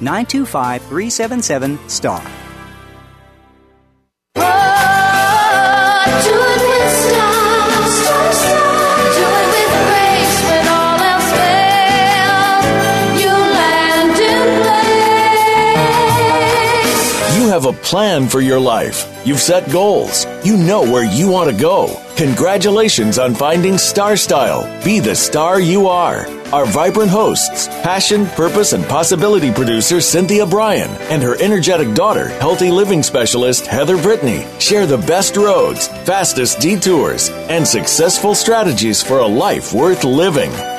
925 377 STAR. Plan for your life. You've set goals. You know where you want to go. Congratulations on finding Star Style. Be the star you are. Our vibrant hosts, passion, purpose, and possibility producer Cynthia Brian and her energetic daughter, healthy living specialist Heather Brittany, share the best roads, fastest detours, and successful strategies for a life worth living.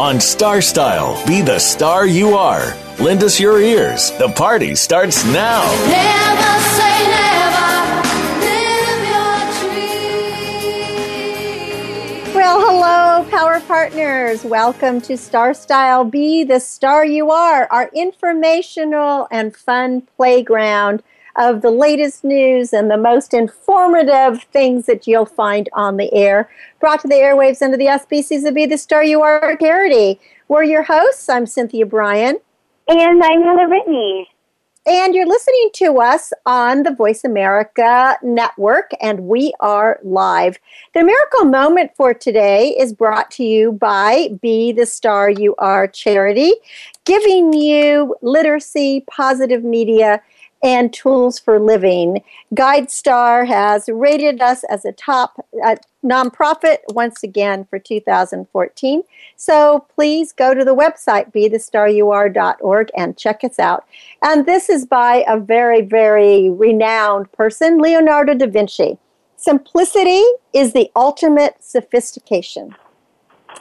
On Star Style, be the star you are. Lend us your ears. The party starts now. Never say never. Live your dream. Well, hello, Power Partners. Welcome to Star Style Be the Star You Are, our informational and fun playground of the latest news and the most informative things that you'll find on the air. Brought to the airwaves under the auspices of Be the Star You Are charity. We're your hosts. I'm Cynthia Brian. And I'm Heather Brittany. And you're listening to us on the Voice America Network, and we are live. The miracle moment for today is brought to you by Be the Star You Are charity, giving you literacy, positive media, and tools for living. GuideStar has rated us as a top uh, nonprofit once again for 2014. So please go to the website, bethestaryouare.org, and check us out. And this is by a very, very renowned person, Leonardo da Vinci. Simplicity is the ultimate sophistication.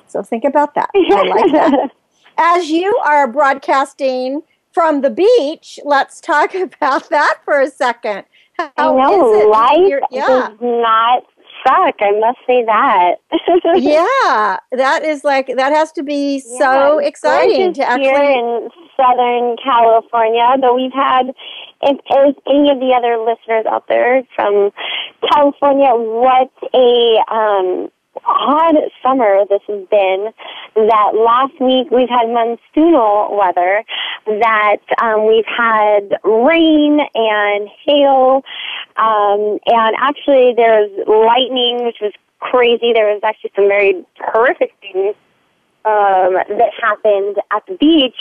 So think about that. I like that. As you are broadcasting from the beach, let's talk about that for a second. How I know, is it? life yeah. does not suck. I must say that. yeah, that is like that has to be so exciting to actually. here in Southern California. Though we've had, if there's any of the other listeners out there from California, what a um, odd summer this has been. That last week we've had monsoonal weather. That um, we've had rain and hail, um, and actually there's lightning, which was crazy. There was actually some very horrific things um, that happened at the beach.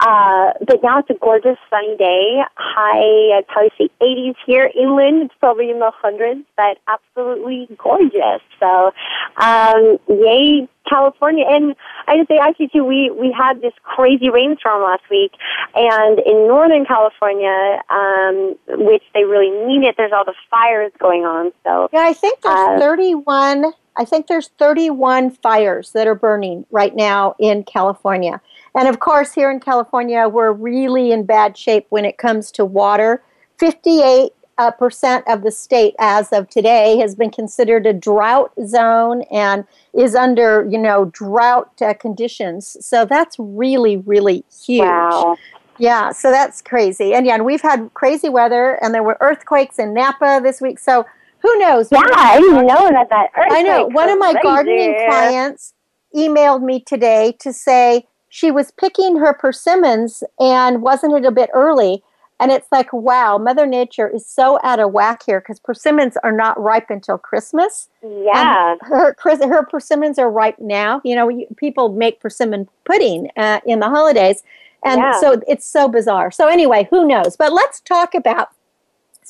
Uh, but now it's a gorgeous sunny day. High, I'd probably say 80s here. Inland, it's probably in the hundreds, but absolutely gorgeous. So, um, yay, California. And I just say, actually, too, we, we had this crazy rainstorm last week. And in Northern California, um, which they really need it, there's all the fires going on. So, Yeah, I think there's Uh, 31. I think there's 31 fires that are burning right now in California. And of course, here in California, we're really in bad shape when it comes to water. 58 uh, percent of the state, as of today, has been considered a drought zone and is under, you know, drought uh, conditions. So that's really, really huge. wow. Yeah, so that's crazy. And yeah, and we've had crazy weather, and there were earthquakes in Napa this week. So who knows? Yeah, I didn't know that that I know. One of my crazy. gardening clients emailed me today to say she was picking her persimmons and wasn't it a bit early? And it's like, wow, Mother Nature is so out of whack here because persimmons are not ripe until Christmas. Yeah. And her her persimmons are ripe now. You know, you, people make persimmon pudding uh, in the holidays, and Yeah. so it's so bizarre. So anyway, who knows? But let's talk about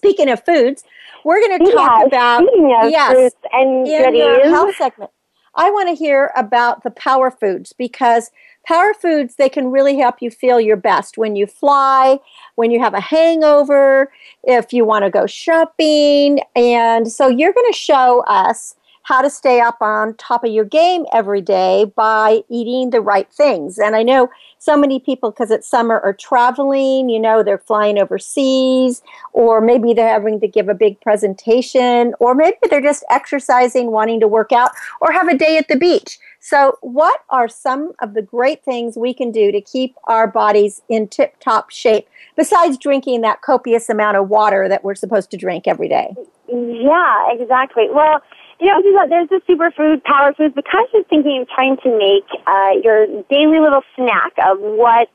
Speaking of foods, we're going to talk yeah, about yes, fruits and goodies. health segment. I want to hear about the power foods because power foods they can really help you feel your best when you fly, when you have a hangover, if you want to go shopping, and so you're going to show us how to stay up on top of your game every day by eating the right things. And I know so many people, because it's summer, are traveling, you know, they're flying overseas, or maybe they're having to give a big presentation, or maybe they're just exercising, wanting to work out, or have a day at the beach. So, what are some of the great things we can do to keep our bodies in tip top shape besides drinking that copious amount of water that we're supposed to drink every day? Yeah, exactly. Well, you know, there's the superfood, power foods, but kind of just thinking of trying to make uh, your daily little snack of what,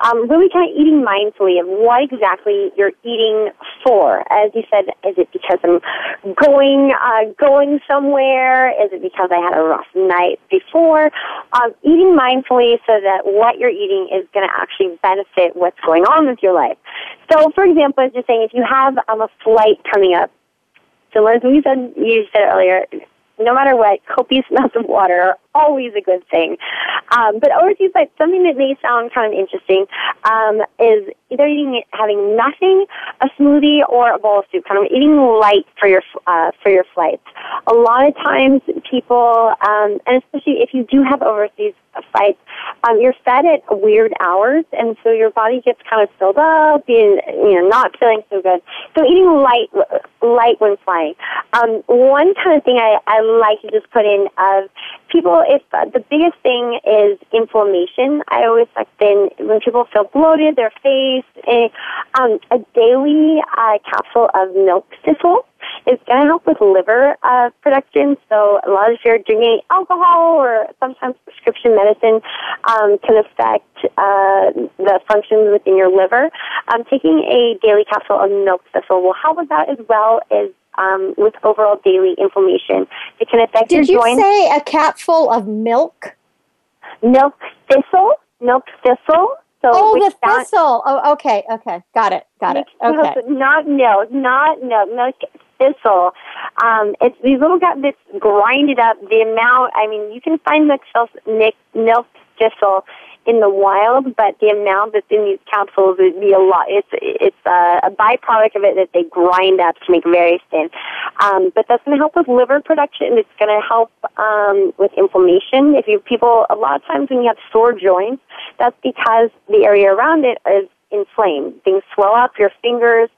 um, really kind of eating mindfully of what exactly you're eating for. As you said, is it because I'm going, uh, going somewhere? Is it because I had a rough night before? Um, eating mindfully so that what you're eating is going to actually benefit what's going on with your life. So, for example, as you're saying, if you have um, a flight coming up, so as we said, you said earlier, no matter what, copious amounts of water always a good thing. Um, but overseas flights, something that may sound kind of interesting um, is either eating, having nothing, a smoothie, or a bowl of soup. Kind of eating light for your uh, for your flights. A lot of times, people, um, and especially if you do have overseas flights, um, you're fed at weird hours, and so your body gets kind of filled up, and you know, not feeling so good. So eating light, light when flying. Um, one kind of thing I, I like to just put in of people, if uh, the biggest thing is inflammation, I always like then when people feel bloated, their face, a, um, a daily uh, capsule of milk thistle is going to help with liver uh, production. So a lot of if you're drinking alcohol or sometimes prescription medicine um, can affect uh, the functions within your liver. Um, taking a daily capsule of milk thistle will help with that as well as um, with overall daily inflammation. It can affect Did your joints. Did you say a capful of milk? Milk thistle, milk thistle. So Oh, the thistle. Oh, okay, okay, got it, got it. Okay. Not milk, not milk, milk thistle. Um, it's these little guys that grind it up. The amount, I mean, you can find milk, thistle- milk thistle in the wild, but the amount that's in these capsules would be a lot. It's it's a, a byproduct of it that they grind up to make very thin. Um, but that's going to help with liver production. It's going to help um, with inflammation. If you people, a lot of times when you have sore joints, that's because the area around it is inflamed. Things swell up your fingers.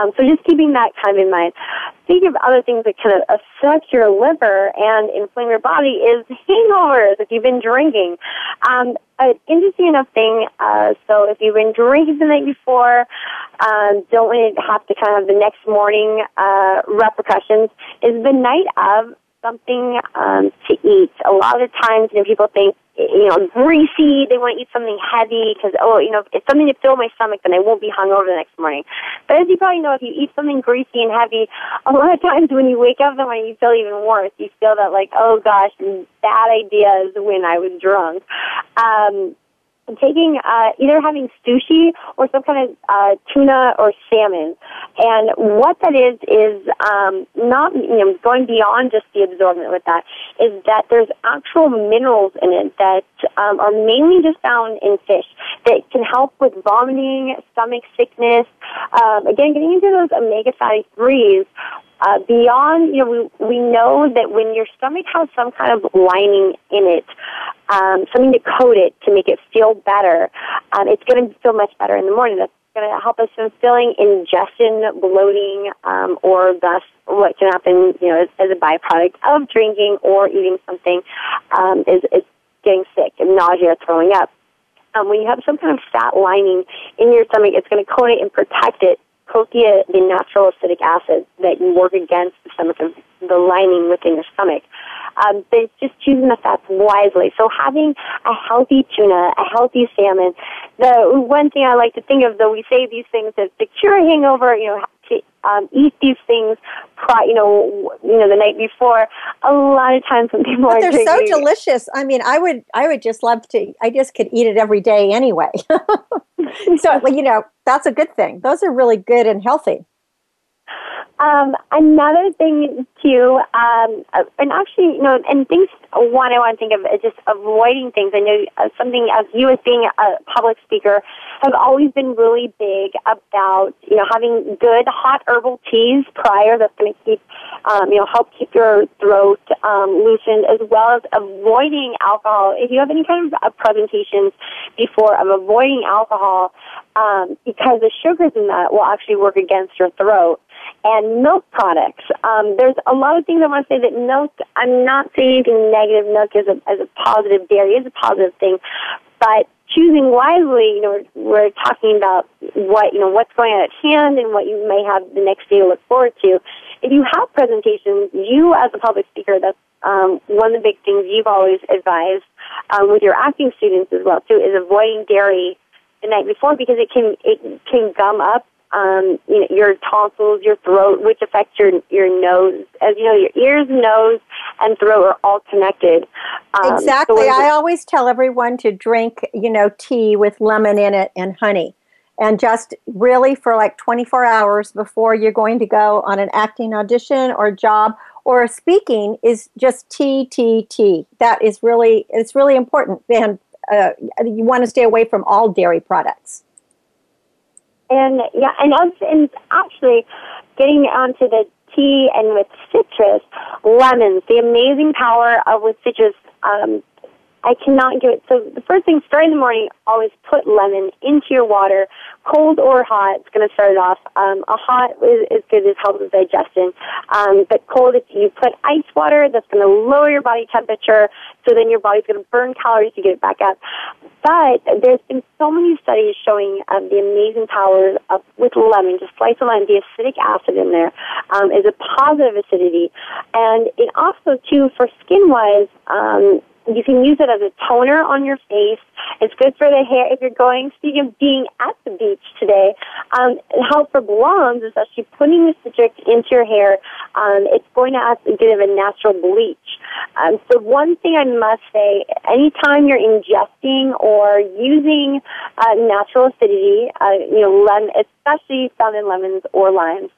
Um, so just keeping that kind of in mind. Think of other things that of affect your liver and inflame your body is hangovers if you've been drinking. Um, an interesting enough thing, uh, so if you've been drinking the night before, um, don't want to have to kind of the next morning uh, repercussions, is the night of something um, to eat. A lot of times, you know, people think, you know, greasy. They want to eat something heavy because, oh, you know, it's something to fill my stomach, then I won't be hungover the next morning. But as you probably know, if you eat something greasy and heavy, a lot of times when you wake up in the morning, you feel even worse. You feel that like, oh gosh, bad ideas when I was drunk. Um, taking uh, either having sushi or some kind of uh, tuna or salmon. And what that is is um, not you know going beyond just the absorbent with that is that there's actual minerals in it that um, are mainly just found in fish that can help with vomiting, stomach sickness. Um, again, getting into those omega fatty threes uh, beyond, you know, we, we know that when your stomach has some kind of lining in it, um, something to coat it to make it feel better, um, it's going to feel much better in the morning. That's going to help us from feeling ingestion, bloating, um, or thus what can happen, you know, as, as a byproduct of drinking or eating something um, is, is getting sick and nausea, throwing up. Um, when you have some kind of fat lining in your stomach, it's going to coat it and protect it coat the, the natural acidic acid that you work against the stomach the lining within your stomach. Um, but it's just choosing the fats wisely. So having a healthy tuna, a healthy salmon. The one thing I like to think of, though, we say these things as to cure hangover, you know, to um, eat these things, pri- you know, you know, the night before. A lot of times when people But are they're so delicious. I mean, I would, I would just love to. I just could eat it every day anyway. so, you know, that's a good thing. Those are really good and healthy. Um, another thing too, um, uh, and actually, you know, and things. One, I want to think of is just avoiding things. I know uh, something as you as being a public speaker have always been really big about you know having good hot herbal teas prior. That's going to keep um, you know help keep your throat um, loosened, as well as avoiding alcohol. If you have any kind of uh, presentations before of avoiding alcohol, um, because the sugars in that will actually work against your throat and milk products. Um, there's a lot of things I want to say that milk, I'm not saying anything negative. Milk is a, as a positive, dairy is a positive thing, but choosing wisely, you know, we're, we're talking about what, you know, what's going on at hand and what you may have the next day to look forward to. If you have presentations, you as a public speaker, that's um, one of the big things you've always advised um, with your acting students as well too is avoiding dairy the night before because it can it can gum up um, you know, your tonsils, your throat, which affects your your nose. As you know, your ears, nose, and throat are all connected. Um, exactly. So I always tell everyone to drink, you know, tea with lemon in it and honey. And just really for like 24 hours before you're going to go on an acting audition or job or speaking is just tea, tea, tea. That is really, it's really important. And uh, you want to stay away from all dairy products. And yeah, and, and actually getting onto the tea and with citrus, lemons, the amazing power of with citrus um, I cannot do it. So the first thing, starting in the morning, always put lemon into your water, cold or hot. It's going to start it off. Um, a hot is, is good. It helps with digestion. Um, but cold, if you put ice water, that's going to lower your body temperature. So then your body's going to burn calories to get it back up. But there's been so many studies showing um, the amazing powers of with lemon. Just slice of lemon, the acidic acid in there um, is a positive acidity, and it also too for skin wise. Um, you can use it as a toner on your face. It's good for the hair. If you're going, speaking of being at the beach today, um, help for blondes is actually putting the citric into your hair. Um, it's going to add a bit of a natural bleach. Um, so one thing I must say, anytime you're ingesting or using uh, natural acidity, uh, you know, lemon, especially found in lemons or limes,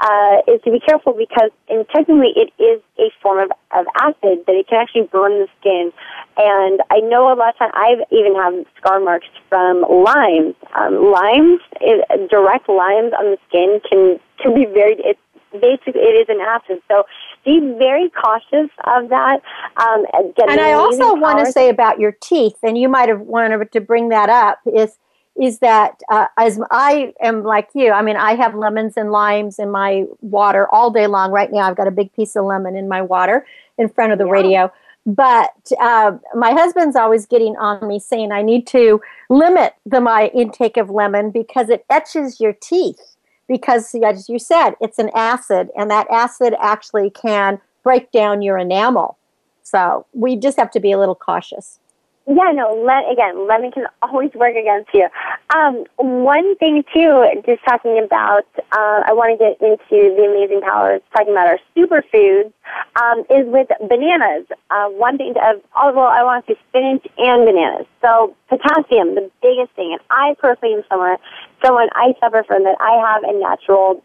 uh, is to be careful because and technically it is a form of, of acid that it can actually burn the skin. And I know a lot of times I've even have scar marks from limes. Um, limes, it, direct limes on the skin can can be very. It's basically it is an acid. So be very cautious of that. Um, and I also want to say about your teeth, and you might have wanted to bring that up is is that uh, as I am like you, I mean, I have lemons and limes in my water all day long. Right now, I've got a big piece of lemon in my water in front of the yeah. radio. But uh, my husband's always getting on me saying I need to limit the my intake of lemon because it etches your teeth. Because, as you said, it's an acid, and that acid actually can break down your enamel. So we just have to be a little cautious. Yeah, no, let, again, lemon can always work against you. Um, one thing, too, just talking about, uh, I want to get into the amazing powers, talking about our superfoods, um, is with bananas. Uh, one thing, of, oh, well, I want to say spinach and bananas. So, potassium, the biggest thing, and I personally am someone, someone I suffer from that I have a natural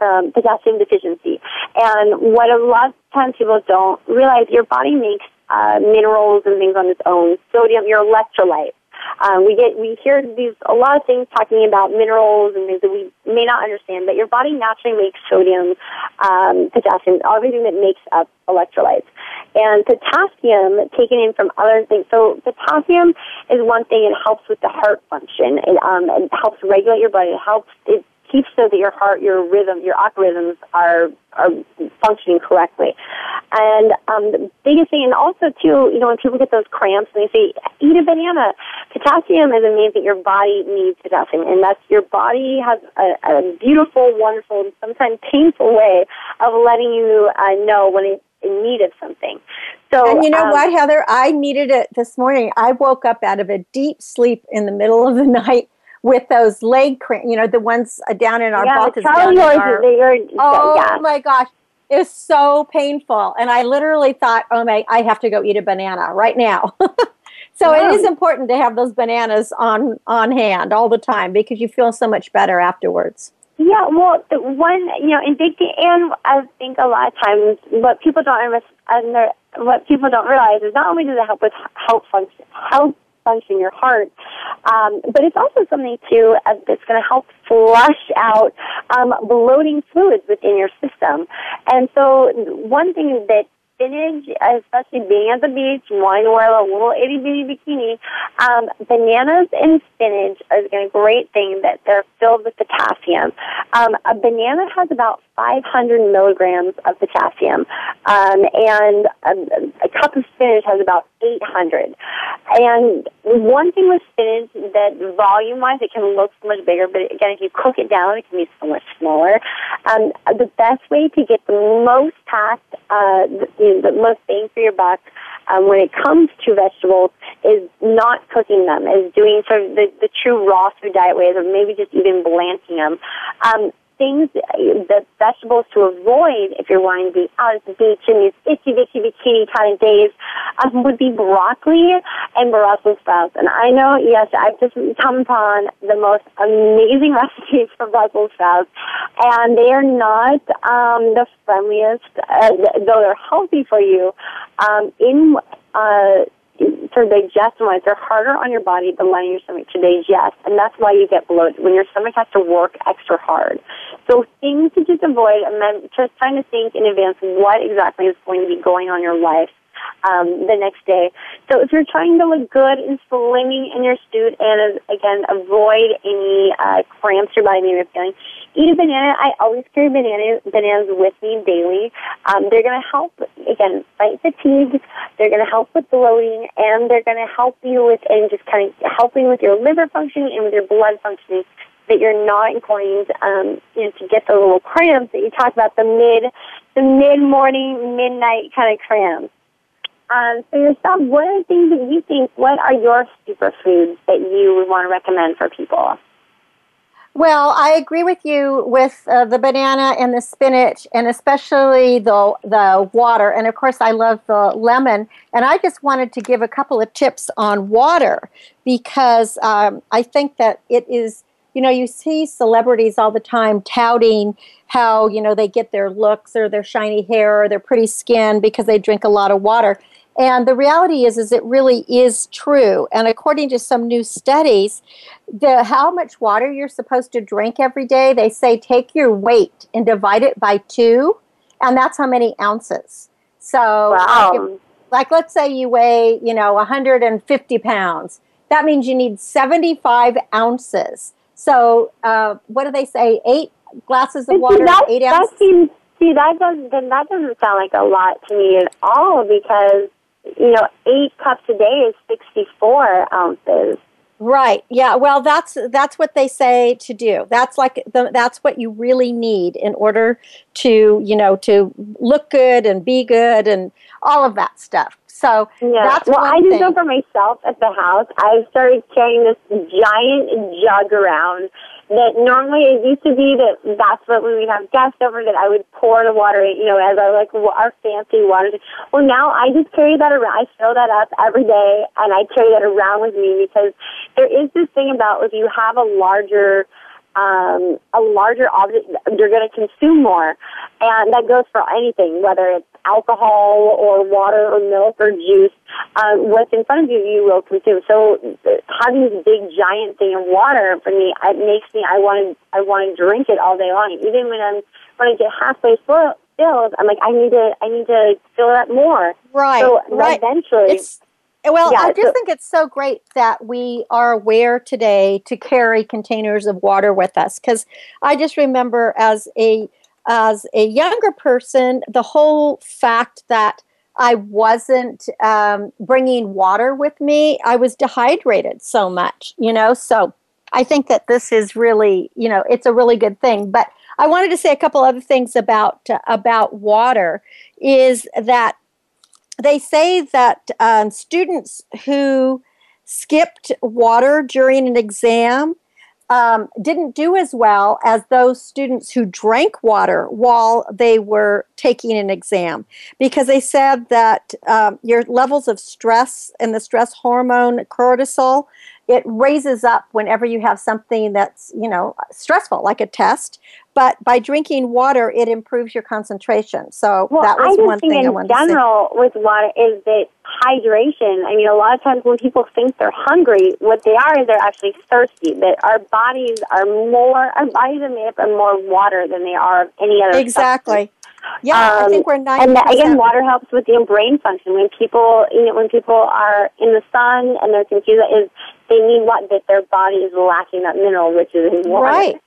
um, potassium deficiency. And what a lot of times people don't realize, your body makes uh, minerals and things on its own, sodium, your electrolytes. Um, we get we hear these a lot of things talking about minerals and things that we may not understand, but your body naturally makes sodium, um, potassium, everything that makes up electrolytes. And potassium taken in from other things. So potassium is one thing. It helps with the heart function. It, um, it helps regulate your body. It helps. It keeps so that your heart, your rhythm, your rhythms are are functioning correctly. And um, the biggest thing, and also too, you know, when people get those cramps and they say eat a banana, potassium is a means that your body needs potassium, and that's your body has a, a beautiful, wonderful, and sometimes painful way of letting you uh, know when it's in need of something. So, and you know um, what, Heather? I needed it this morning. I woke up out of a deep sleep in the middle of the night with those leg cramps, you know, the ones uh, down in our yeah, buttocks. Down in our, oh yeah. my gosh. It was so painful. And I literally thought, oh my, I have to go eat a banana right now. so it is important to have those bananas on, on hand all the time because you feel so much better afterwards. Yeah, well, the one you know, in big and I think a lot of times what people don't under what people don't realize is not only does it help with health function, health function, your heart, um, but it's also something too uh, that's going to help flush out um, bloating fluids within your system. And so, one thing that spinach, especially being at the beach, wanting to wear a little itty bitty bikini, um, bananas and spinach is a great thing that they're filled with potassium. Um, a banana has about 500 milligrams of potassium, um, and a, a cup of spinach has about 800. And one thing with spinach that volume-wise it can look so much bigger, but again, if you cook it down, it can be so much smaller. Um, the best way to get the most tact, uh, the, the most bang for your buck um, when it comes to vegetables is not cooking them, is doing sort of the, the true raw food diet ways, or maybe just even blanching them. Um, things, the vegetables to avoid if you're wanting to be out at the beach in these itchy, bitchy bikini kind of days um, would be broccoli and Brussels sprouts. And I know, yes, I've just come upon the most amazing recipes for Brussels sprouts, and they are not um, the friendliest, uh, though they're healthy for you. Um, in uh, for digestion wise, they're harder on your body than letting your stomach to digest, and that's why you get bloated when your stomach has to work extra hard. So things to just avoid, and then just trying to think in advance what exactly is going to be going on in your life um, the next day. So if you're trying to look good and slimming in your suit, and again avoid any uh, cramps your body may be feeling, eat a banana. I always carry bananas bananas with me daily. Um, they're going to help again fight fatigue. They're going to help with bloating, and they're going to help you with and just kind of helping with your liver functioning and with your blood functioning. That you're not inclined, um, you know, to get the little cramps that you talk about the mid, the mid morning, midnight kind of cramps. Um, so yourself, what are things that you think? What are your superfoods that you would want to recommend for people? Well, I agree with you with uh, the banana and the spinach, and especially the the water. And of course, I love the lemon. And I just wanted to give a couple of tips on water because um, I think that it is. You know, you see celebrities all the time touting how you know they get their looks or their shiny hair or their pretty skin because they drink a lot of water. And the reality is, is it really is true. And according to some new studies, the how much water you're supposed to drink every day, they say take your weight and divide it by two, and that's how many ounces. So, wow. like, like let's say you weigh, you know, 150 pounds. That means you need 75 ounces. So, uh, what do they say? Eight glasses of water, that, eight ounces. That seems, see, that doesn't, that doesn't sound like a lot to me at all because you know, eight cups a day is 64 ounces. Right. Yeah. Well, that's that's what they say to do. That's like the, that's what you really need in order to you know to look good and be good and all of that stuff. So yeah. that's well, I just thing. know for myself at the house, I started carrying this giant jug around that normally it used to be that that's what we'd have guests over that I would pour the water you know, as I like our fancy water. Well, now I just carry that around. I fill that up every day and I carry that around with me because there is this thing about if you have a larger um, a larger object, you're going to consume more. And that goes for anything, whether it's alcohol or water or milk or juice. Um, what's in front of you, you will consume. So having this big giant thing of water for me, it makes me, I want to, I want to drink it all day long. Even when I'm, when I get halfway full, filled, I'm like, I need to, I need to fill it up more. Right. So right. eventually, it's, well, Yeah, I just so- think it's so great that we are aware today to carry containers of water with us because I just remember as a as a younger person, the whole fact that I wasn't um, bringing water with me, I was dehydrated so much, you know. So I think that this is really, you know, it's a really good thing. But I wanted to say a couple other things about uh, about water. Is that they say that um, students who skipped water during an exam um, didn't do as well as those students who drank water while they were taking an exam. Because they said that um, your levels of stress and the stress hormone cortisol it raises up whenever you have something that's you know stressful like a test but by drinking water it improves your concentration so Well, that was one thing i in wanted to say general with water is that hydration. I mean, a lot of times when people think they're hungry, what they are is they're actually thirsty. That our bodies are more, our bodies are made up of more water than they are of any other. exactly yeah i Um, think we're 90 And again, water helps with your brain function. When people, you know, when people are in the sun and they're confused, is they need what that their body is lacking that mineral, which is in water. Right.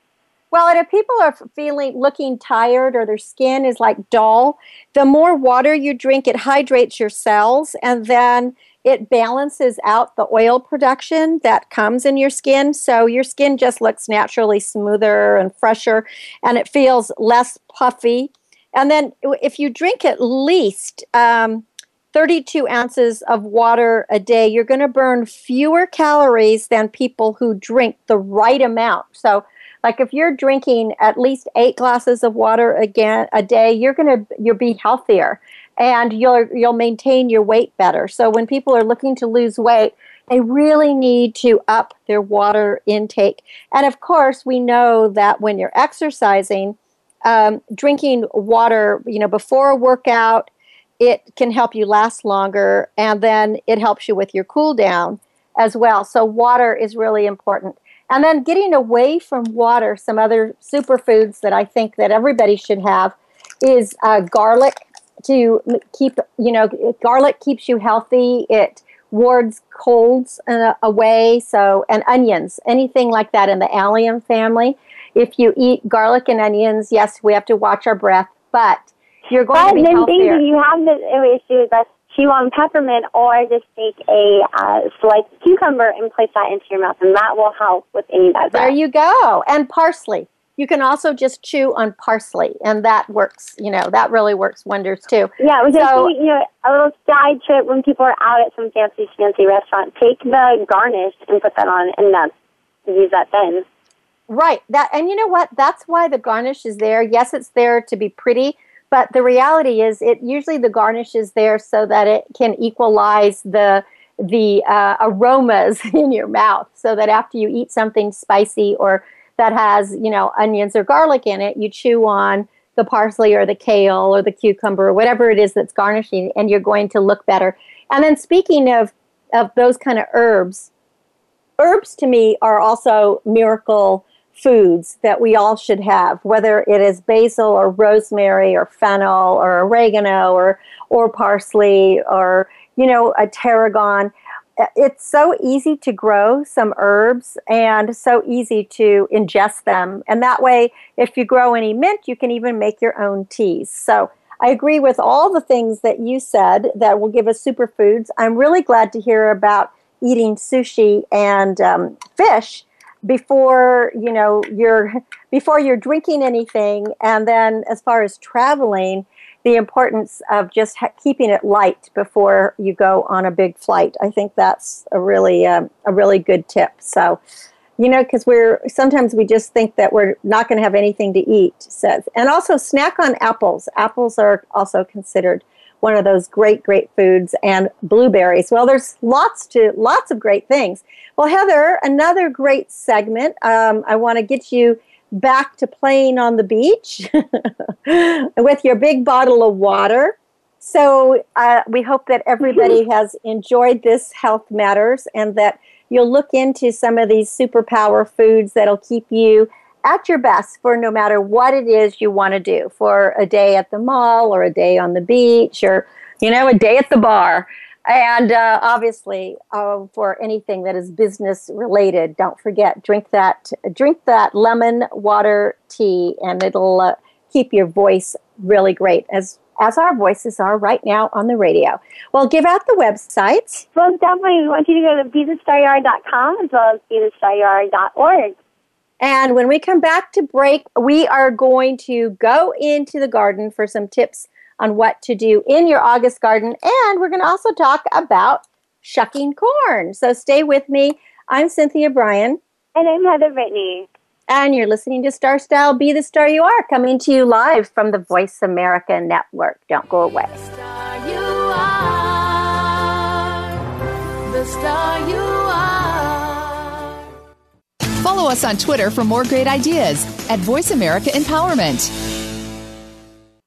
Well, and if people are feeling looking tired or their skin is like dull, the more water you drink, it hydrates your cells and then it balances out the oil production that comes in your skin. So your skin just looks naturally smoother and fresher and it feels less puffy. And then if you drink at least um, 32 ounces of water a day, you're going to burn fewer calories than people who drink the right amount. So, like if you're drinking at least eight glasses of water again a day, you're going to you'll be healthier and you'll you'll maintain your weight better. So when people are looking to lose weight, they really need to up their water intake. And of course, we know that when you're exercising, um, drinking water, you know, before a workout, it can help you last longer, and then it helps you with your cool down as well. So water is really important. And then getting away from water, some other superfoods that I think that everybody should have is uh, garlic to keep, you know, garlic keeps you healthy. It wards colds uh, away. So, and onions, anything like that in the allium family. If you eat garlic and onions, yes, we have to watch our breath, but you're going But to be then healthier. if you have the issue, that's chew on peppermint or just take a uh, sliced cucumber and place that into your mouth, and that will help with any of that. There you go. And parsley. You can also just chew on parsley, and that works. You know, that really works wonders too. Yeah, it was So- just you know a little side trip when people are out at some fancy fancy restaurant. Take the garnish and put that on, and that's use that then. Right. That and you know what? That's why the garnish is there. Yes, it's there to be pretty, but the reality is it usually the garnish is there so that it can equalize the the uh, aromas in your mouth so that after you eat something spicy or that has, you know, onions or garlic in it, you chew on the parsley or the kale or the cucumber or whatever it is that's garnishing and you're going to look better. And then speaking of of those kind of herbs, herbs to me are also miracle foods that we all should have, whether it is basil or rosemary or fennel or oregano or or parsley or you know a tarragon. It's so easy to grow some herbs and so easy to ingest them. And that way, if you grow any mint, you can even make your own teas. So I agree with all the things that you said that will give us superfoods. I'm really glad to hear about eating sushi and um, fish before you know you're before you're drinking anything. And then as far as traveling the importance of just ha- keeping it light before you go on a big flight. I think that's a really um, a really good tip. So you know because we're sometimes we just think that we're not going to have anything to eat says and also snack on apples. Apples are also considered one of those great great foods and blueberries. Well there's lots to lots of great things. Well heather another great segment. Um, i want to get you back to playing on the beach with your big bottle of water. So uh, we hope that everybody has enjoyed this health matters and that you'll look into some of these superpower foods that'll keep you at your best for no matter what it is you want to do for a day at the mall or a day on the beach or you know a day at the bar and uh, obviously uh, for anything that is business related don't forget drink that drink that lemon water tea and it'll uh, keep your voice really great as as our voices are right now on the radio. Well, give out the websites. Well, definitely, we want you to go to bethestaryouare.com as well as bethestaryouare.org. And when we come back to break, we are going to go into the garden for some tips on what to do in your August garden. And we're going to also talk about shucking corn. So stay with me. I'm Cynthia Brian. And I'm Heather Brittany. And you're listening to Star Style Be the Star You Are, coming to you live from the Voice America Network. Don't go away. Follow us on Twitter for more great ideas at Voice America Empowerment.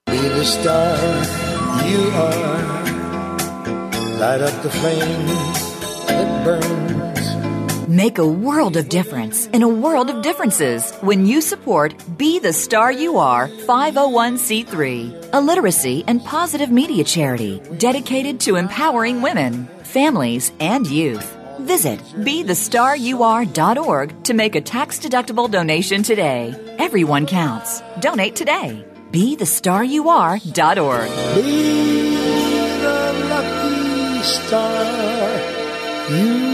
Be the star you are. Light up the flame that burns. Make a world of difference in a world of differences when you support Be the Star You Are 501c3, a literacy and positive media charity dedicated to empowering women, families, and youth. Visit BeTheStarYouAre.org to make a tax deductible donation today. Everyone counts. Donate today. BeTheStarYouAre.org. Be the lucky star you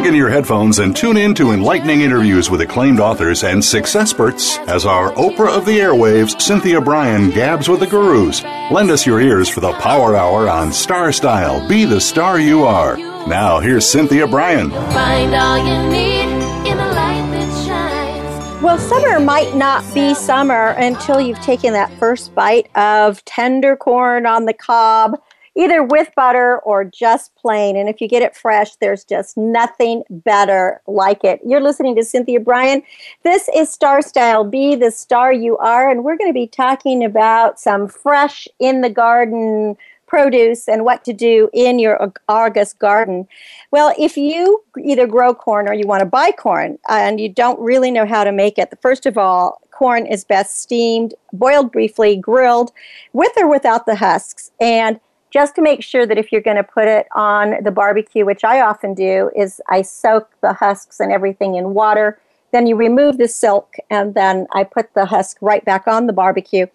Plug in your headphones and tune in to enlightening interviews with acclaimed authors and success experts as our Oprah of the airwaves, Cynthia Brian, gabs with the gurus. Lend us your ears for the Power Hour on Star Style. Be the star you are. Now, here's Cynthia Brian. Find all you need in the light that shines. Well, summer might not be summer until you've taken that first bite of tender corn on the cob, either with butter or just plain. And if you get it fresh, there's just nothing better like it. You're listening to Cynthia Brian. This is Star Style Be the Star You Are. And we're going to be talking about some fresh in the garden produce and what to do in your August garden. Well, if you either grow corn or you want to buy corn and you don't really know how to make it, first of all, corn is best steamed, boiled briefly, grilled, with or without the husks. And just to make sure that if you're going to put it on the barbecue, which I often do, is I soak the husks and everything in water. Then you remove the silk, and then I put the husk right back on the barbecue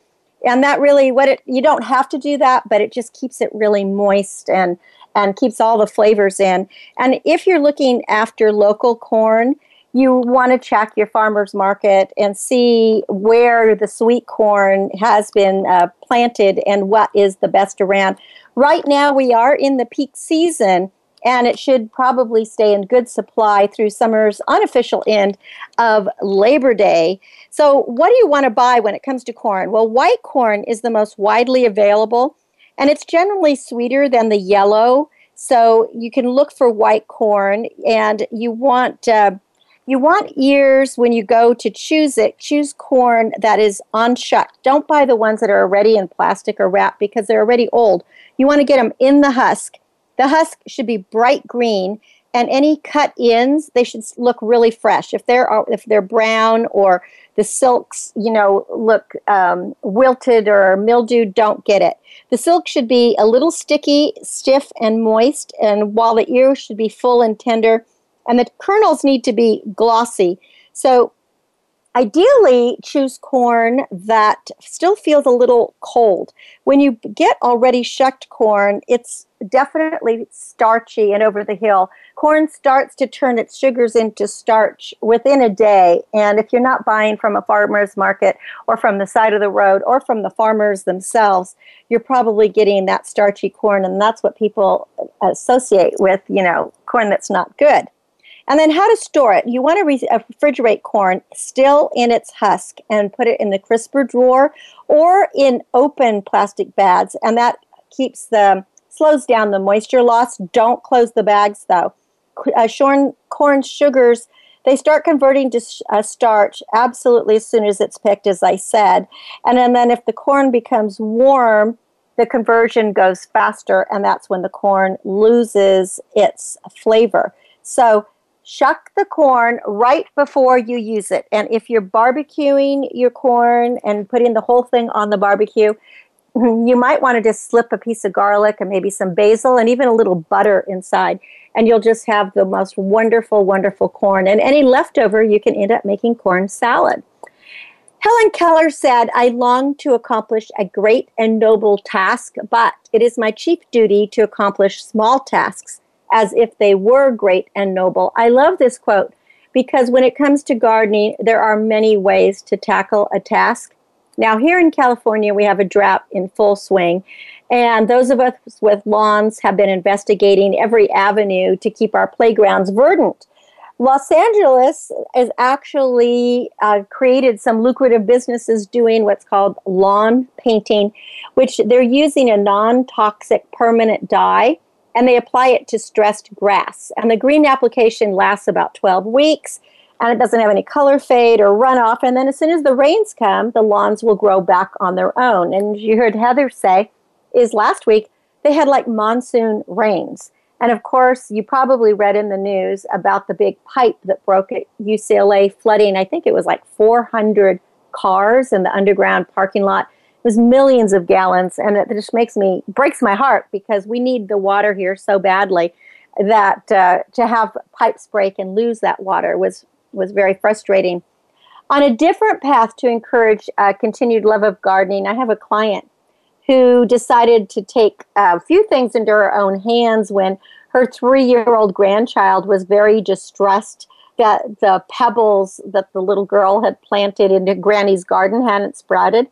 and that really what it you don't have to do that but it just keeps it really moist and and keeps all the flavors in and if you're looking after local corn you want to check your farmers market and see where the sweet corn has been uh, planted and what is the best around right now we are in the peak season and it should probably stay in good supply through summer's unofficial end of Labor Day. So, what do you want to buy when it comes to corn? Well, white corn is the most widely available, and it's generally sweeter than the yellow. So, you can look for white corn, and you want. Uh, you want ears when you go to choose it. Choose corn that is unshucked. Don't buy the ones that are already in plastic or wrap because they're already old. You want to get them in the husk the husk should be bright green, and any cut ends they should look really fresh. If they're if they're brown or the silks, you know, look um, wilted or mildewed, don't get it. The silk should be a little sticky, stiff, and moist, and while the ear should be full and tender, and the kernels need to be glossy. So Ideally, choose corn that still feels a little cold. When you get already shucked corn, it's definitely starchy and over the hill. Corn starts to turn its sugars into starch within a day. And if you're not buying from a farmer's market or from the side of the road or from the farmers themselves, you're probably getting that starchy corn. And that's what people associate with, you know, corn that's not good. And then how to store it. You want to uh, refrigerate corn still in its husk and put it in the crisper drawer or in open plastic bags. And that keeps the, slows down the moisture loss. Don't close the bags though. Uh, shorn, corn sugars They start converting to uh, starch absolutely as soon as it's picked, as I said. And then, then if the corn becomes warm, the conversion goes faster, and that's when the corn loses its flavor. So shuck the corn right before you use it. And if you're barbecuing your corn and putting the whole thing on the barbecue, you might want to just slip a piece of garlic and maybe some basil and even a little butter inside. And you'll just have the most wonderful, wonderful corn. And any leftover, you can end up making corn salad. Helen Keller said, I long to accomplish a great and noble task, but it is my chief duty to accomplish small tasks as if they were great and noble. I love this quote because when it comes to gardening, there are many ways to tackle a task. Now, here in California, we have a drought in full swing, and those of us with lawns have been investigating every avenue to keep our playgrounds verdant. Los Angeles has actually uh, created some lucrative businesses doing what's called lawn painting, which they're using a non toxic permanent dye and they apply it to stressed grass. And the green application lasts about 12 weeks and it doesn't have any color fade or runoff. And then as soon as the rains come, the lawns will grow back on their own. And you heard Heather say, is last week they had like monsoon rains. And of course, you probably read in the news about the big pipe that broke at UCLA flooding. I think it was like 400 cars in the underground parking lot was millions of gallons, and it just makes me breaks my heart because we need the water here so badly that uh, to have pipes break and lose that water was was very frustrating. On a different path to encourage uh, continued love of gardening, I have a client who decided to take a few things into her own hands when her three-year-old grandchild was very distressed that the pebbles that the little girl had planted into Granny's garden hadn't sprouted.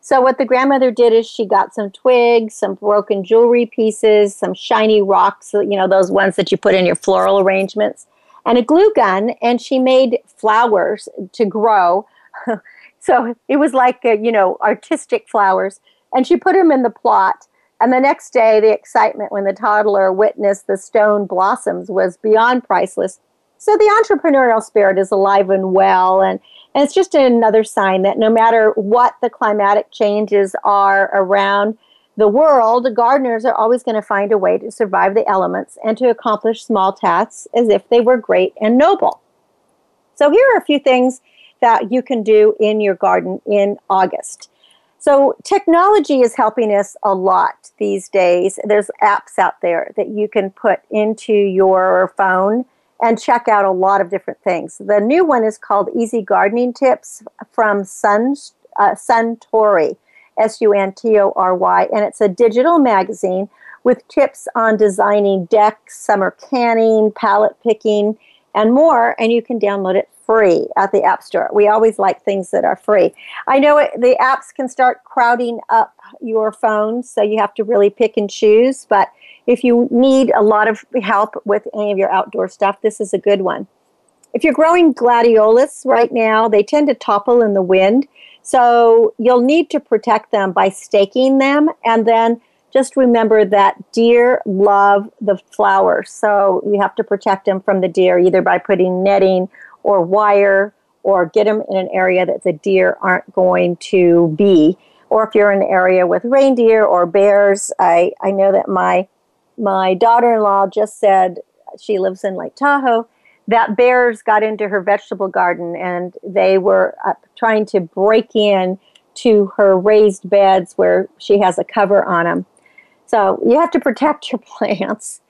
So what the grandmother did is she got some twigs, some broken jewelry pieces, some shiny rocks, you know, those ones that you put in your floral arrangements, and a glue gun, and she made flowers to grow. so it was like, a, you know, artistic flowers. And she put them in the plot. And the next day, the excitement when the toddler witnessed the stone blossoms was beyond priceless. So the entrepreneurial spirit is alive and well. And and it's just another sign that no matter what the climatic changes are around the world, gardeners are always going to find a way to survive the elements and to accomplish small tasks as if they were great and noble. So, here are a few things that you can do in your garden in August. So, technology is helping us a lot these days. There's apps out there that you can put into your phone and check out a lot of different things. The new one is called Easy Gardening Tips from Sun, uh, Suntory, S U N T O R Y, and it's a digital magazine with tips on designing decks, summer canning, palette picking, and more. And you can download it free at the App Store. We always like things that are free. I know it, the apps can start crowding up your phone, so you have to really pick and choose, but if you need a lot of help with any of your outdoor stuff, this is a good one. If you're growing gladiolus right now, they tend to topple in the wind. So you'll need to protect them by staking them. And then just remember that deer love the flowers. So you have to protect them from the deer either by putting netting or wire or get them in an area that the deer aren't going to be. Or if you're in an area with reindeer or bears, I, I know that my my daughter in law just said she lives in Lake Tahoe that bears got into her vegetable garden and they were uh, trying to break in to her raised beds where she has a cover on them. So you have to protect your plants.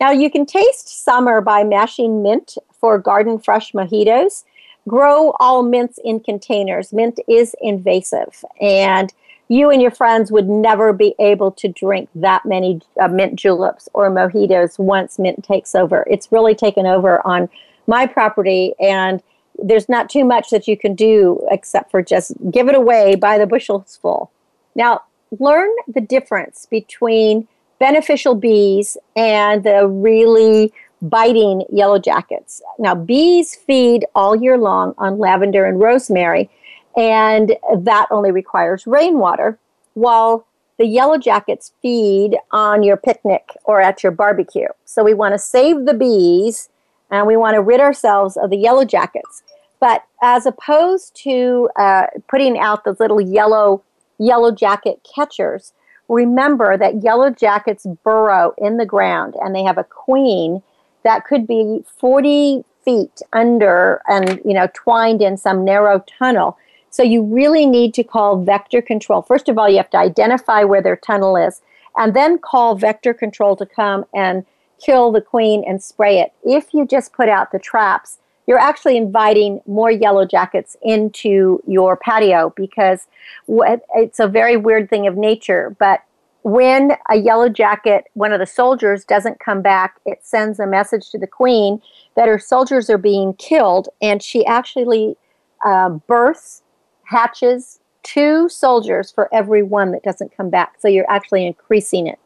Now you can taste summer by mashing mint for garden fresh mojitos. Grow all mints in containers. Mint is invasive and you and your friends would never be able to drink that many uh, mint juleps or mojitos once mint takes over. It's really taken over on my property, and there's not too much that you can do except for just give it away by the bushels full. Now, learn the difference between beneficial bees and the really biting yellow jackets. Now, bees feed all year long on lavender and rosemary and that only requires rainwater, while the yellow jackets feed on your picnic or at your barbecue. So we want to save the bees and we want to rid ourselves of the yellow jackets. But as opposed to uh, putting out those little yellow yellow jacket catchers, remember that yellow jackets burrow in the ground and they have a queen that could be 40 feet under and you know twined in some narrow tunnel. So you really need to call vector control. First of all, you have to identify where their tunnel is and then call vector control to come and kill the queen and spray it. If you just put out the traps, you're actually inviting more yellow jackets into your patio because it's a very weird thing of nature. But when a yellow jacket, one of the soldiers, doesn't come back, it sends a message to the queen that her soldiers are being killed, and she actually uh, births, hatches two soldiers for every one that doesn't come back. So you're actually increasing it.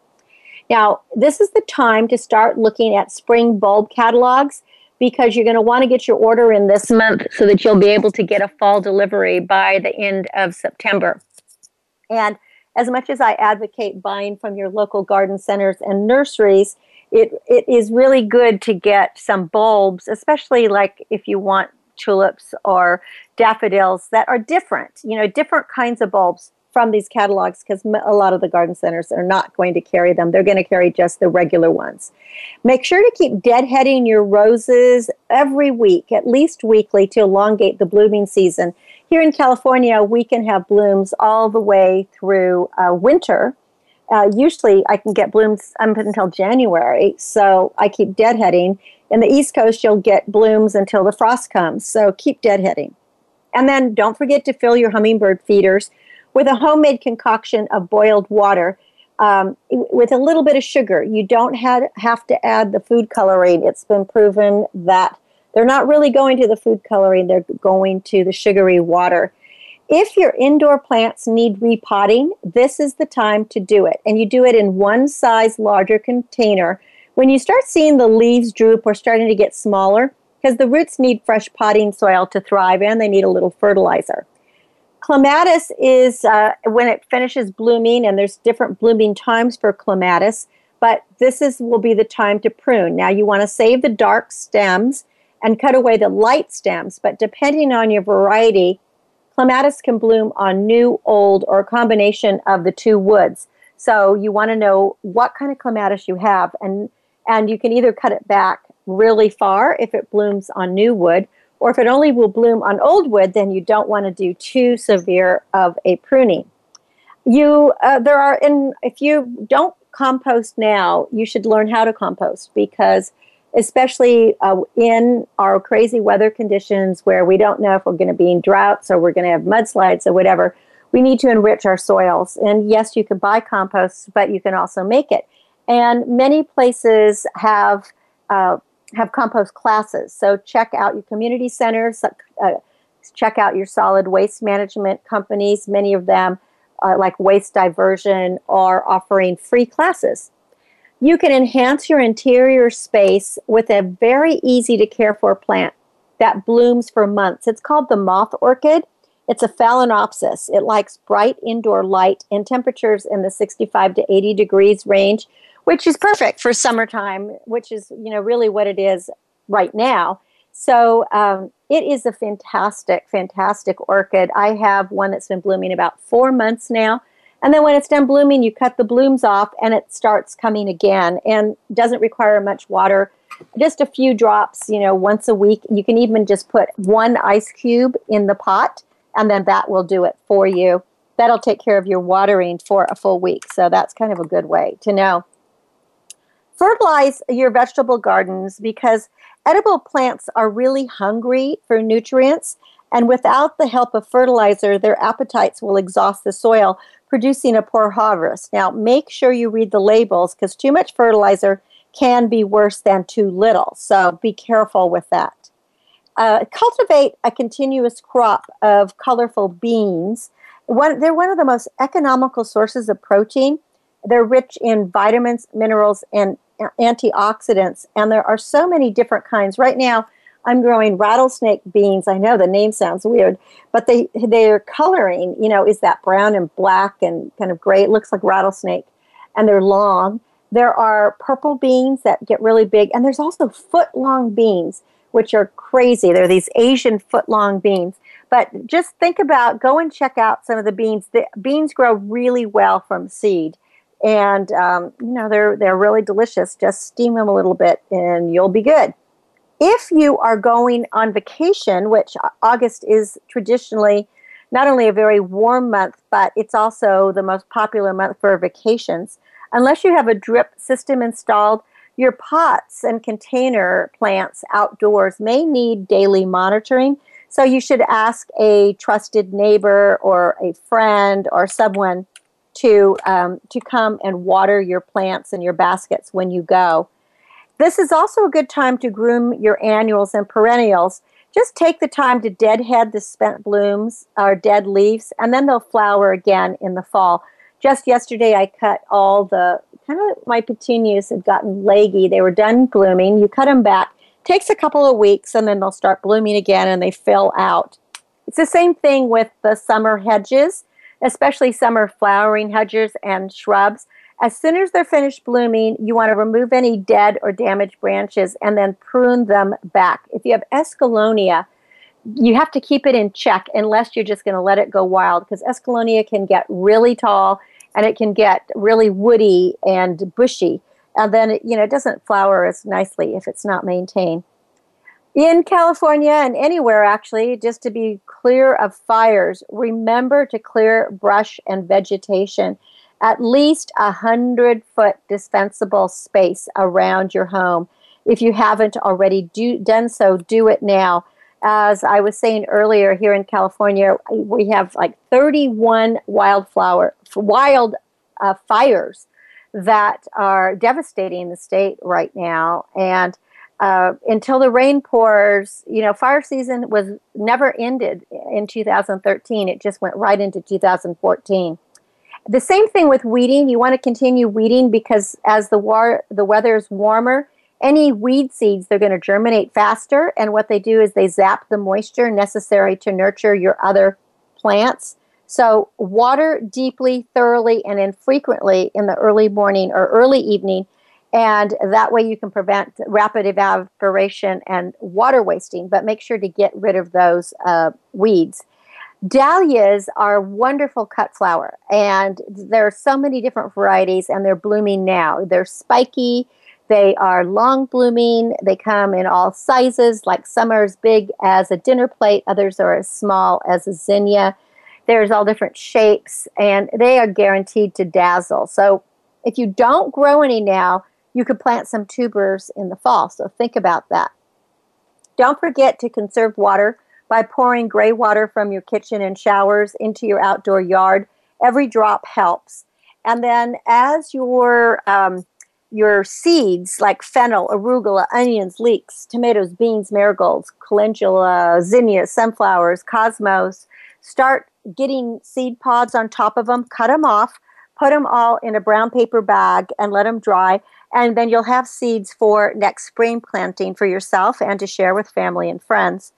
Now, this is the time to start looking at spring bulb catalogs because you're going to want to get your order in this month so that you'll be able to get a fall delivery by the end of September. And as much as I advocate buying from your local garden centers and nurseries, it, it is really good to get some bulbs, especially like if you want tulips or daffodils that are different, you know, different kinds of bulbs from these catalogs because a lot of the garden centers are not going to carry them. They're going to carry just the regular ones. Make sure to keep deadheading your roses every week, at least weekly, to elongate the blooming season. Here in California, we can have blooms all the way through uh, winter. Uh, usually, I can get blooms up until January, so I keep deadheading. In the East Coast, you'll get blooms until the frost comes, so keep deadheading. And then don't forget to fill your hummingbird feeders with a homemade concoction of boiled water um, with a little bit of sugar. You don't have, have to add the food coloring. It's been proven that they're not really going to the food coloring, they're going to the sugary water. If your indoor plants need repotting, this is the time to do it. And you do it in one size larger container. When you start seeing the leaves droop or starting to get smaller, because the roots need fresh potting soil to thrive and they need a little fertilizer. Clematis is uh, when it finishes blooming, and there's different blooming times for clematis, but this is will be the time to prune. Now you want to save the dark stems and cut away the light stems, but depending on your variety, clematis can bloom on new, old, or a combination of the two woods. So you want to know what kind of clematis you have, and and you can either cut it back really far if it blooms on new wood, or if it only will bloom on old wood, then you don't want to do too severe of a pruning. You uh, there are in if you don't compost now, you should learn how to compost because especially uh, in our crazy weather conditions where we don't know if we're going to be in droughts or we're going to have mudslides or whatever, we need to enrich our soils. And yes, you can buy compost, but you can also make it. And many places have uh, have compost classes. So check out your community centers, uh, check out your solid waste management companies. Many of them, uh, like Waste Diversion, are offering free classes. You can enhance your interior space with a very easy to care for plant that blooms for months. It's called the moth orchid. It's a phalaenopsis. It likes bright indoor light and temperatures in the 65 to 80 degrees range which is perfect for summertime, which is you know really what it is right now. So um, it is a fantastic, fantastic orchid. I have one that's been blooming about four months now. And then when it's done blooming, you cut the blooms off and it starts coming again and doesn't require much water. Just a few drops, you know, once a week. You can even just put one ice cube in the pot and then that will do it for you. That'll take care of your watering for a full week. So that's kind of a good way to know fertilize your vegetable gardens because edible plants are really hungry for nutrients and without the help of fertilizer their appetites will exhaust the soil producing a poor harvest. Now make sure you read the labels because too much fertilizer can be worse than too little so be careful with that. Uh, cultivate a continuous crop of colorful beans. One, they're one of the most economical sources of protein. They're rich in vitamins, minerals, and antioxidants, and there are so many different kinds. Right now, I'm growing rattlesnake beans. I know the name sounds weird, but they their coloring, you know, is that brown and black and kind of gray. It looks like rattlesnake, and they're long. There are purple beans that get really big, and there's also foot long beans, which are crazy. They're these Asian foot long beans. But just think about, go and check out some of the beans. The beans grow really well from seed. And, um, you know, they're, they're really delicious. Just steam them a little bit and you'll be good. If you are going on vacation, which August is traditionally not only a very warm month, but it's also the most popular month for vacations, unless you have a drip system installed, your pots and container plants outdoors may need daily monitoring. So you should ask a trusted neighbor or a friend or someone to um, to come and water your plants and your baskets when you go. This is also a good time to groom your annuals and perennials. Just take the time to deadhead the spent blooms or dead leaves, and then they'll flower again in the fall. Just yesterday, I cut all the kind of my petunias had gotten leggy. They were done blooming. You cut them back. Takes a couple of weeks, and then they'll start blooming again, and they fill out. It's the same thing with the summer hedges especially summer flowering hedges and shrubs. As soon as they're finished blooming, you want to remove any dead or damaged branches and then prune them back. If you have escallonia, you have to keep it in check unless you're just going to let it go wild because escallonia can get really tall and it can get really woody and bushy. And then, you know, it doesn't flower as nicely if it's not maintained in California and anywhere actually, just to be clear of fires, remember to clear brush and vegetation. At least a hundred foot dispensable space around your home. If you haven't already do, done so, do it now. As I was saying earlier, here in California, we have like 31 wildflower wild uh, fires that are devastating the state right now, and uh, until the rain pours, you know, fire season was never ended in 2013. It just went right into 2014. The same thing with weeding. You want to continue weeding because as the war the weather is warmer, any weed seeds they're going to germinate faster. And what they do is they zap the moisture necessary to nurture your other plants. So water deeply, thoroughly, and infrequently in the early morning or early evening and that way you can prevent rapid evaporation and water wasting, but make sure to get rid of those uh, weeds. Dahlias are wonderful cut flower, and there are so many different varieties, and they're blooming now. They're spiky, they are long blooming, they come in all sizes, like some are as big as a dinner plate, others are as small as a zinnia. There's all different shapes, and they are guaranteed to dazzle. So if you don't grow any now, you could plant some tubers in the fall. So think about that. Don't forget to conserve water by pouring gray water from your kitchen and showers into your outdoor yard. Every drop helps. And then as your um, your seeds like fennel, arugula, onions, leeks, tomatoes, beans, marigolds, calendula, zinnias, sunflowers, cosmos, start getting seed pods on top of them, cut them off, put them all in a brown paper bag and let them dry and then you'll have seeds for next spring planting for yourself and to share with family and friends.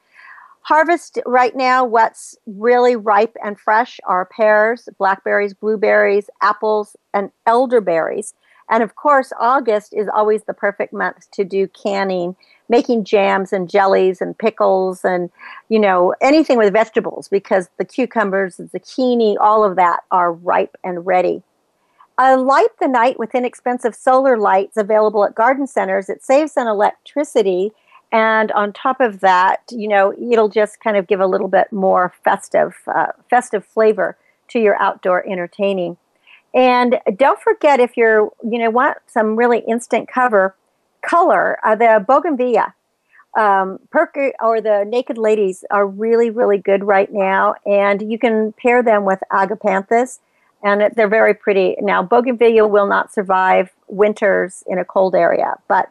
Harvest right now, what's really ripe and fresh are pears, blackberries, blueberries, apples, and elderberries. And of course, August is always the perfect month to do canning, making jams and jellies and pickles and, you know, anything with vegetables because the cucumbers, the zucchini, all of that are ripe and ready. Light the night with inexpensive solar lights available at garden centers. It saves on electricity. And on top of that, you know, it'll just kind of give a little bit more festive, uh, festive flavor to your outdoor entertaining. And don't forget if you're, you know, want some really instant cover, color uh, the bougainvillea. Um, Perk or the Naked Ladies are really, really good right now, and you can pair them with agapanthus and it, they're very pretty. Now, bougainvillea will not survive winters in a cold area, but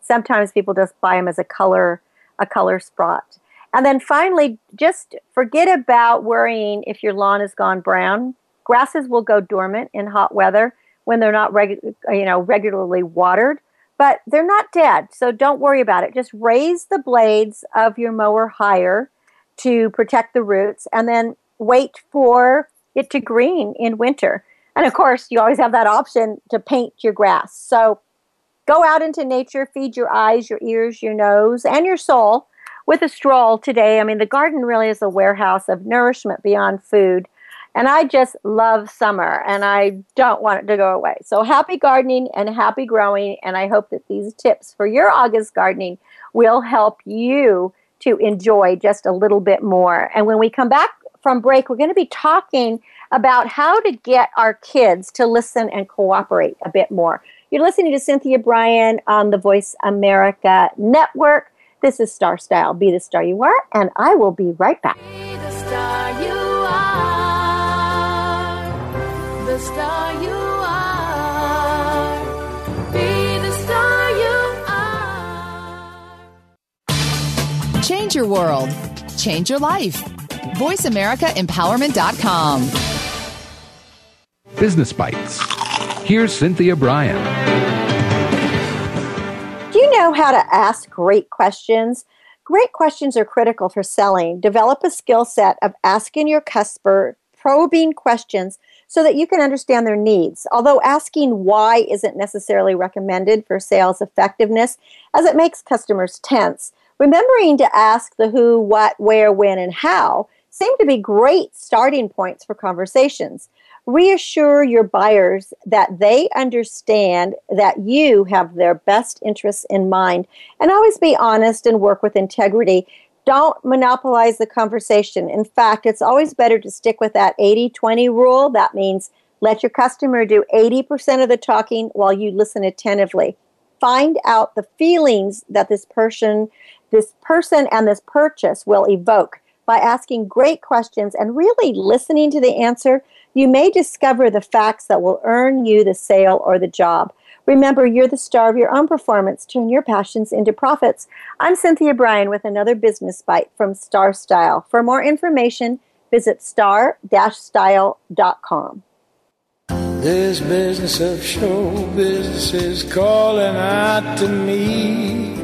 sometimes people just buy them as a color a color spot. And then finally, just forget about worrying if your lawn has gone brown. Grasses will go dormant in hot weather when they're not regu- you know regularly watered, but they're not dead. So don't worry about it. Just raise the blades of your mower higher to protect the roots and then wait for it to green in winter. And of course, you always have that option to paint your grass. So go out into nature, feed your eyes, your ears, your nose, and your soul with a stroll today. I mean, the garden really is a warehouse of nourishment beyond food. And I just love summer and I don't want it to go away. So happy gardening and happy growing. And I hope that these tips for your August gardening will help you to enjoy just a little bit more. And when we come back from break, we're going to be talking about how to get our kids to listen and cooperate a bit more. You're listening to Cynthia Brian on the Voice America Network. This is Star Style. Be the star you are, and I will be right back. Be the star you are. The star you are. Be the star you are. Change your world. Change your life. VoiceAmericaEmpowerment.com. Business Bites. Here's Cynthia Brian. Do you know how to ask great questions? Great questions are critical for selling. Develop a skill set of asking your customer probing questions so that you can understand their needs. Although asking why isn't necessarily recommended for sales effectiveness, as it makes customers tense, remembering to ask the who, what, where, when, and how seem to be great starting points for conversations. Reassure your buyers that they understand that you have their best interests in mind and always be honest and work with integrity. Don't monopolize the conversation. In fact, it's always better to stick with that 80 20 rule. That means let your customer do 80% of the talking while you listen attentively. Find out the feelings that this person, this person and this purchase will evoke by asking great questions and really listening to the answer, you may discover the facts that will earn you the sale or the job. Remember, you're the star of your own performance. Turn your passions into profits. I'm Cynthia Brian with another business bite from Star Style. For more information, visit star-style.com. This business of show business is calling out to me.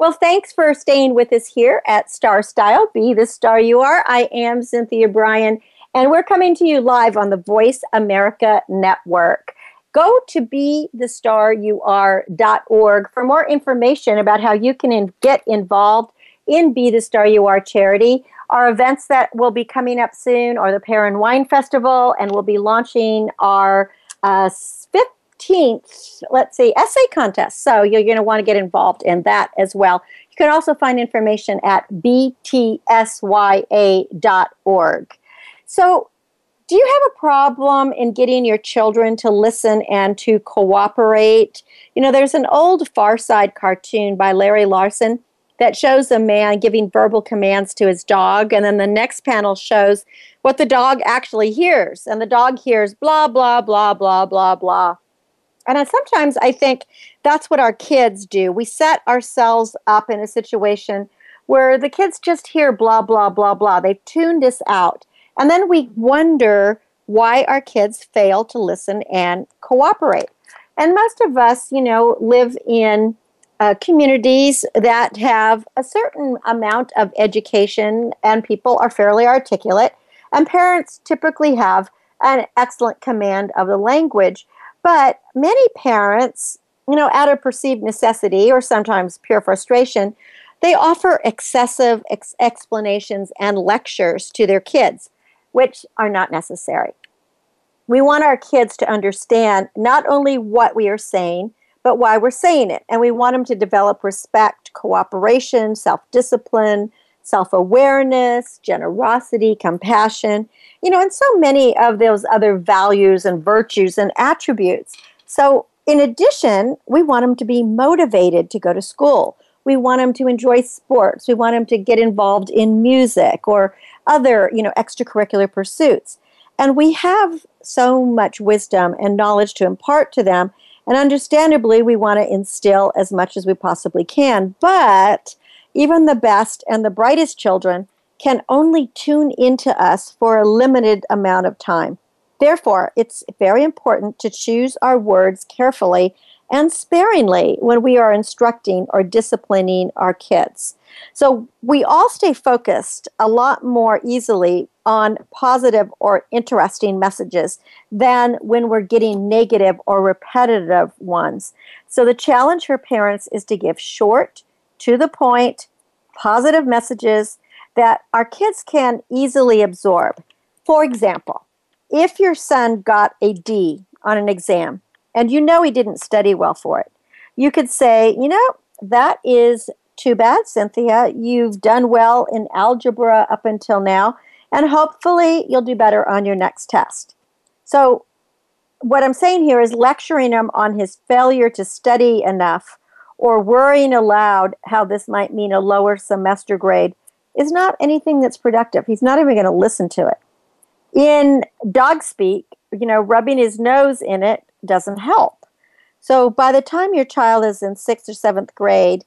Well, thanks for staying with us here at Star Style. Be the star you are. I am Cynthia Brian, and we're coming to you live on the Voice America Network. Go to bethestaryouare.org for more information about how you can in- get involved in Be the Star You Are charity. Our events that will be coming up soon are the Pear and Wine Festival, and we'll be launching our uh, 15th, let's see, essay contest. So you're going to want to get involved in that as well. You can also find information at btsya.org. So, do you have a problem in getting your children to listen and to cooperate? You know, there's an old Far Side cartoon by Larry Larson that shows a man giving verbal commands to his dog, and then the next panel shows what the dog actually hears. And the dog hears blah, blah, blah, blah, blah, blah. And I, sometimes I think that's what our kids do. We set ourselves up in a situation where the kids just hear blah, blah, blah, blah. They've tuned us out. And then we wonder why our kids fail to listen and cooperate. And most of us, you know, live in uh, communities that have a certain amount of education and people are fairly articulate. And parents typically have an excellent command of the language. But many parents, you know, out of perceived necessity or sometimes pure frustration, they offer excessive ex- explanations and lectures to their kids, which are not necessary. we want our kids to understand not only what we are saying, but why we're saying it. And we want them to develop respect, cooperation, self discipline, self awareness, generosity, compassion, you know, and so many of those other values and virtues and attributes. So, in addition, we want them to be motivated to go to school. We want them to enjoy sports. We want them to get involved in music or other, you know, extracurricular pursuits. And we have so much wisdom and knowledge to impart to them. And understandably, we want to instill as much as we possibly can. But even the best and the brightest children can only tune into us for a limited amount of time. Therefore, it's very important to choose our words carefully and sparingly when we are instructing or disciplining our kids. So we all stay focused a lot more easily on positive or interesting messages than when we're getting negative or repetitive ones. So the challenge for parents is to give short, to the point, positive messages that our kids can easily absorb. For example, if your son got a D on an exam and you know he didn't study well for it, you could say, you know, that is too bad, Cynthia. You've done well in algebra up until now, and hopefully you'll do better on your next test. So, what I'm saying here is lecturing him on his failure to study enough or worrying aloud how this might mean a lower semester grade is not anything that's productive. He's not even going to listen to it. In dog speak, you know, rubbing his nose in it doesn't help. So by the time your child is in sixth or seventh grade,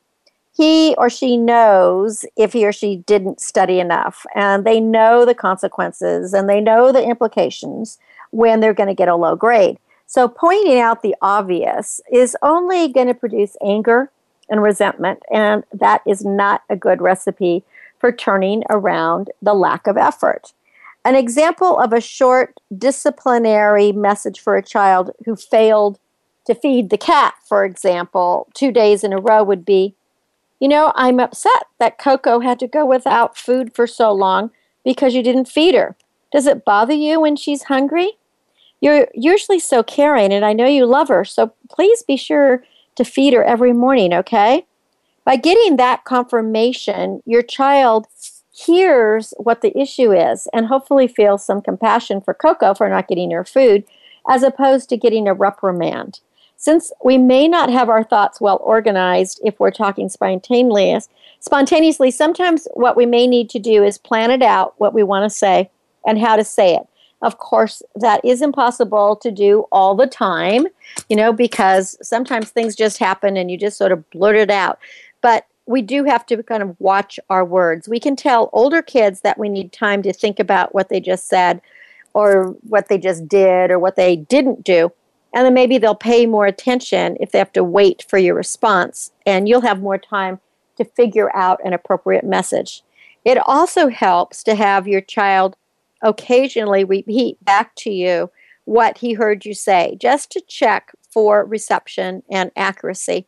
he or she knows if he or she didn't study enough, and they know the consequences and they know the implications when they're going to get a low grade. So, pointing out the obvious is only going to produce anger and resentment, and that is not a good recipe for turning around the lack of effort. An example of a short disciplinary message for a child who failed to feed the cat, for example, two days in a row would be You know, I'm upset that Coco had to go without food for so long because you didn't feed her. Does it bother you when she's hungry? You're usually so caring, and I know you love her, so please be sure to feed her every morning, okay? By getting that confirmation, your child hears what the issue is and hopefully feels some compassion for Coco for not getting her food, as opposed to getting a reprimand. Since we may not have our thoughts well organized if we're talking spontaneously, spontaneously, sometimes what we may need to do is plan it out what we want to say and how to say it. Of course, that is impossible to do all the time, you know, because sometimes things just happen and you just sort of blurt it out. But we do have to kind of watch our words. We can tell older kids that we need time to think about what they just said or what they just did or what they didn't do. And then maybe they'll pay more attention if they have to wait for your response, and you'll have more time to figure out an appropriate message. It also helps to have your child occasionally repeat back to you what he heard you say, just to check for reception and accuracy.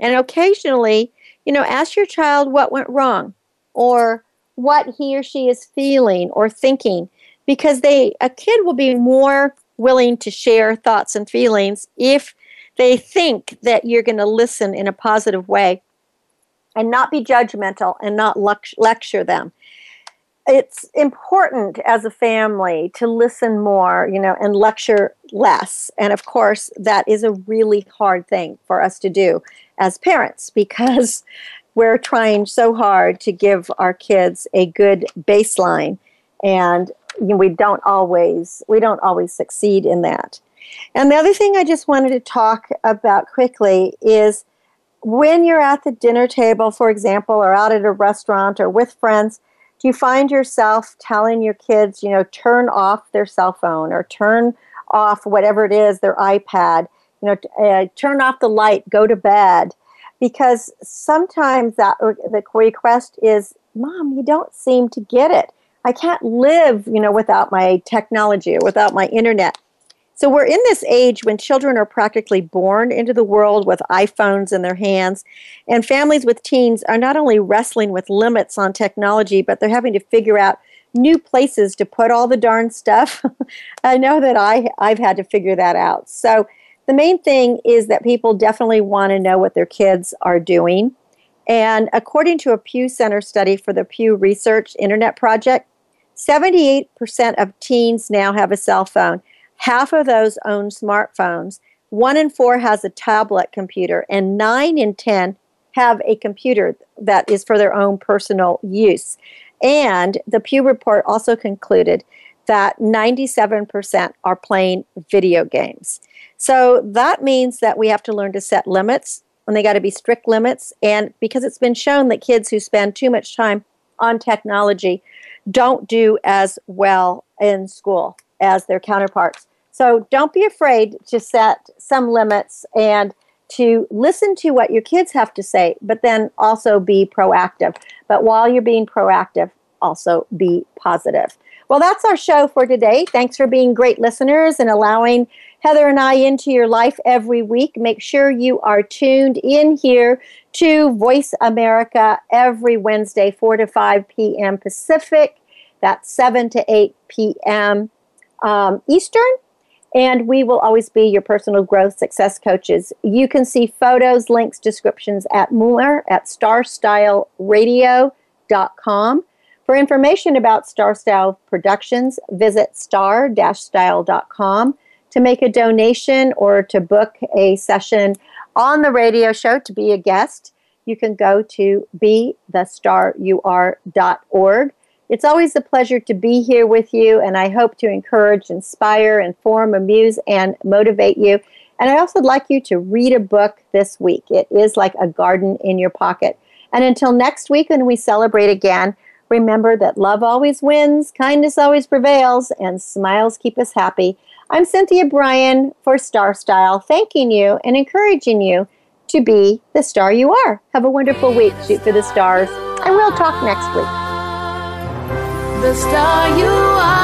And occasionally, you know, ask your child what went wrong or what he or she is feeling or thinking because they a kid will be more willing to share thoughts and feelings if they think that you're going to listen in a positive way and not be judgmental and not lecture them it's important as a family to listen more, you know, and lecture less. And of course, that is a really hard thing for us to do as parents because we're trying so hard to give our kids a good baseline and we don't always we don't always succeed in that. And the other thing I just wanted to talk about quickly is when you're at the dinner table, for example, or out at a restaurant or with friends, do you find yourself telling your kids, you know, turn off their cell phone or turn off whatever it is, their iPad, you know, uh, turn off the light, go to bed? Because sometimes that the request is, Mom, you don't seem to get it. I can't live, you know, without my technology or without my internet. So we're in this age when children are practically born into the world with iPhones in their hands, and families with teens are not only wrestling with limits on technology, but they're having to figure out new places to put all the darn stuff. I know that I I've had to figure that out. So the main thing is that people definitely want to know what their kids are doing. And according to a Pew Center study for the Pew Research Internet Project, 78% of teens now have a cell phone. Half of those own smartphones. One in four has a tablet computer, and nine in 10 have a computer that is for their own personal use. And the Pew report also concluded that 97% are playing video games. So that means that we have to learn to set limits, and they got to be strict limits. And because it's been shown that kids who spend too much time on technology don't do as well in school as their counterparts. So don't be afraid to set some limits and to listen to what your kids have to say, but then also be proactive. But while you're being proactive, also be positive. Well, that's our show for today. Thanks for being great listeners and allowing Heather and I into your life every week. Make sure you are tuned in here to Voice America every Wednesday, 4 to 5 p.m. Pacific. That's 7 to 8 p.m. Um, Eastern. And we will always be your personal growth success coaches. You can see photos, links, descriptions at more at starstyleradio.com. For information about Star Style Productions, visit star-style.com to make a donation or to book a session on the radio show to be a guest. You can go to bethestaryouare.org. It's always a pleasure to be here with you, and I hope to encourage, inspire, inform, amuse, and motivate you. And I also would like you to read a book this week. It is like a garden in your pocket. And until next week, when we celebrate again, remember that love always wins, kindness always prevails, and smiles keep us happy. I'm Cynthia Brian for Star Style, thanking you and encouraging you to be the star you are. Have a wonderful week. Shoot for the stars, and we'll talk next week. The star you are.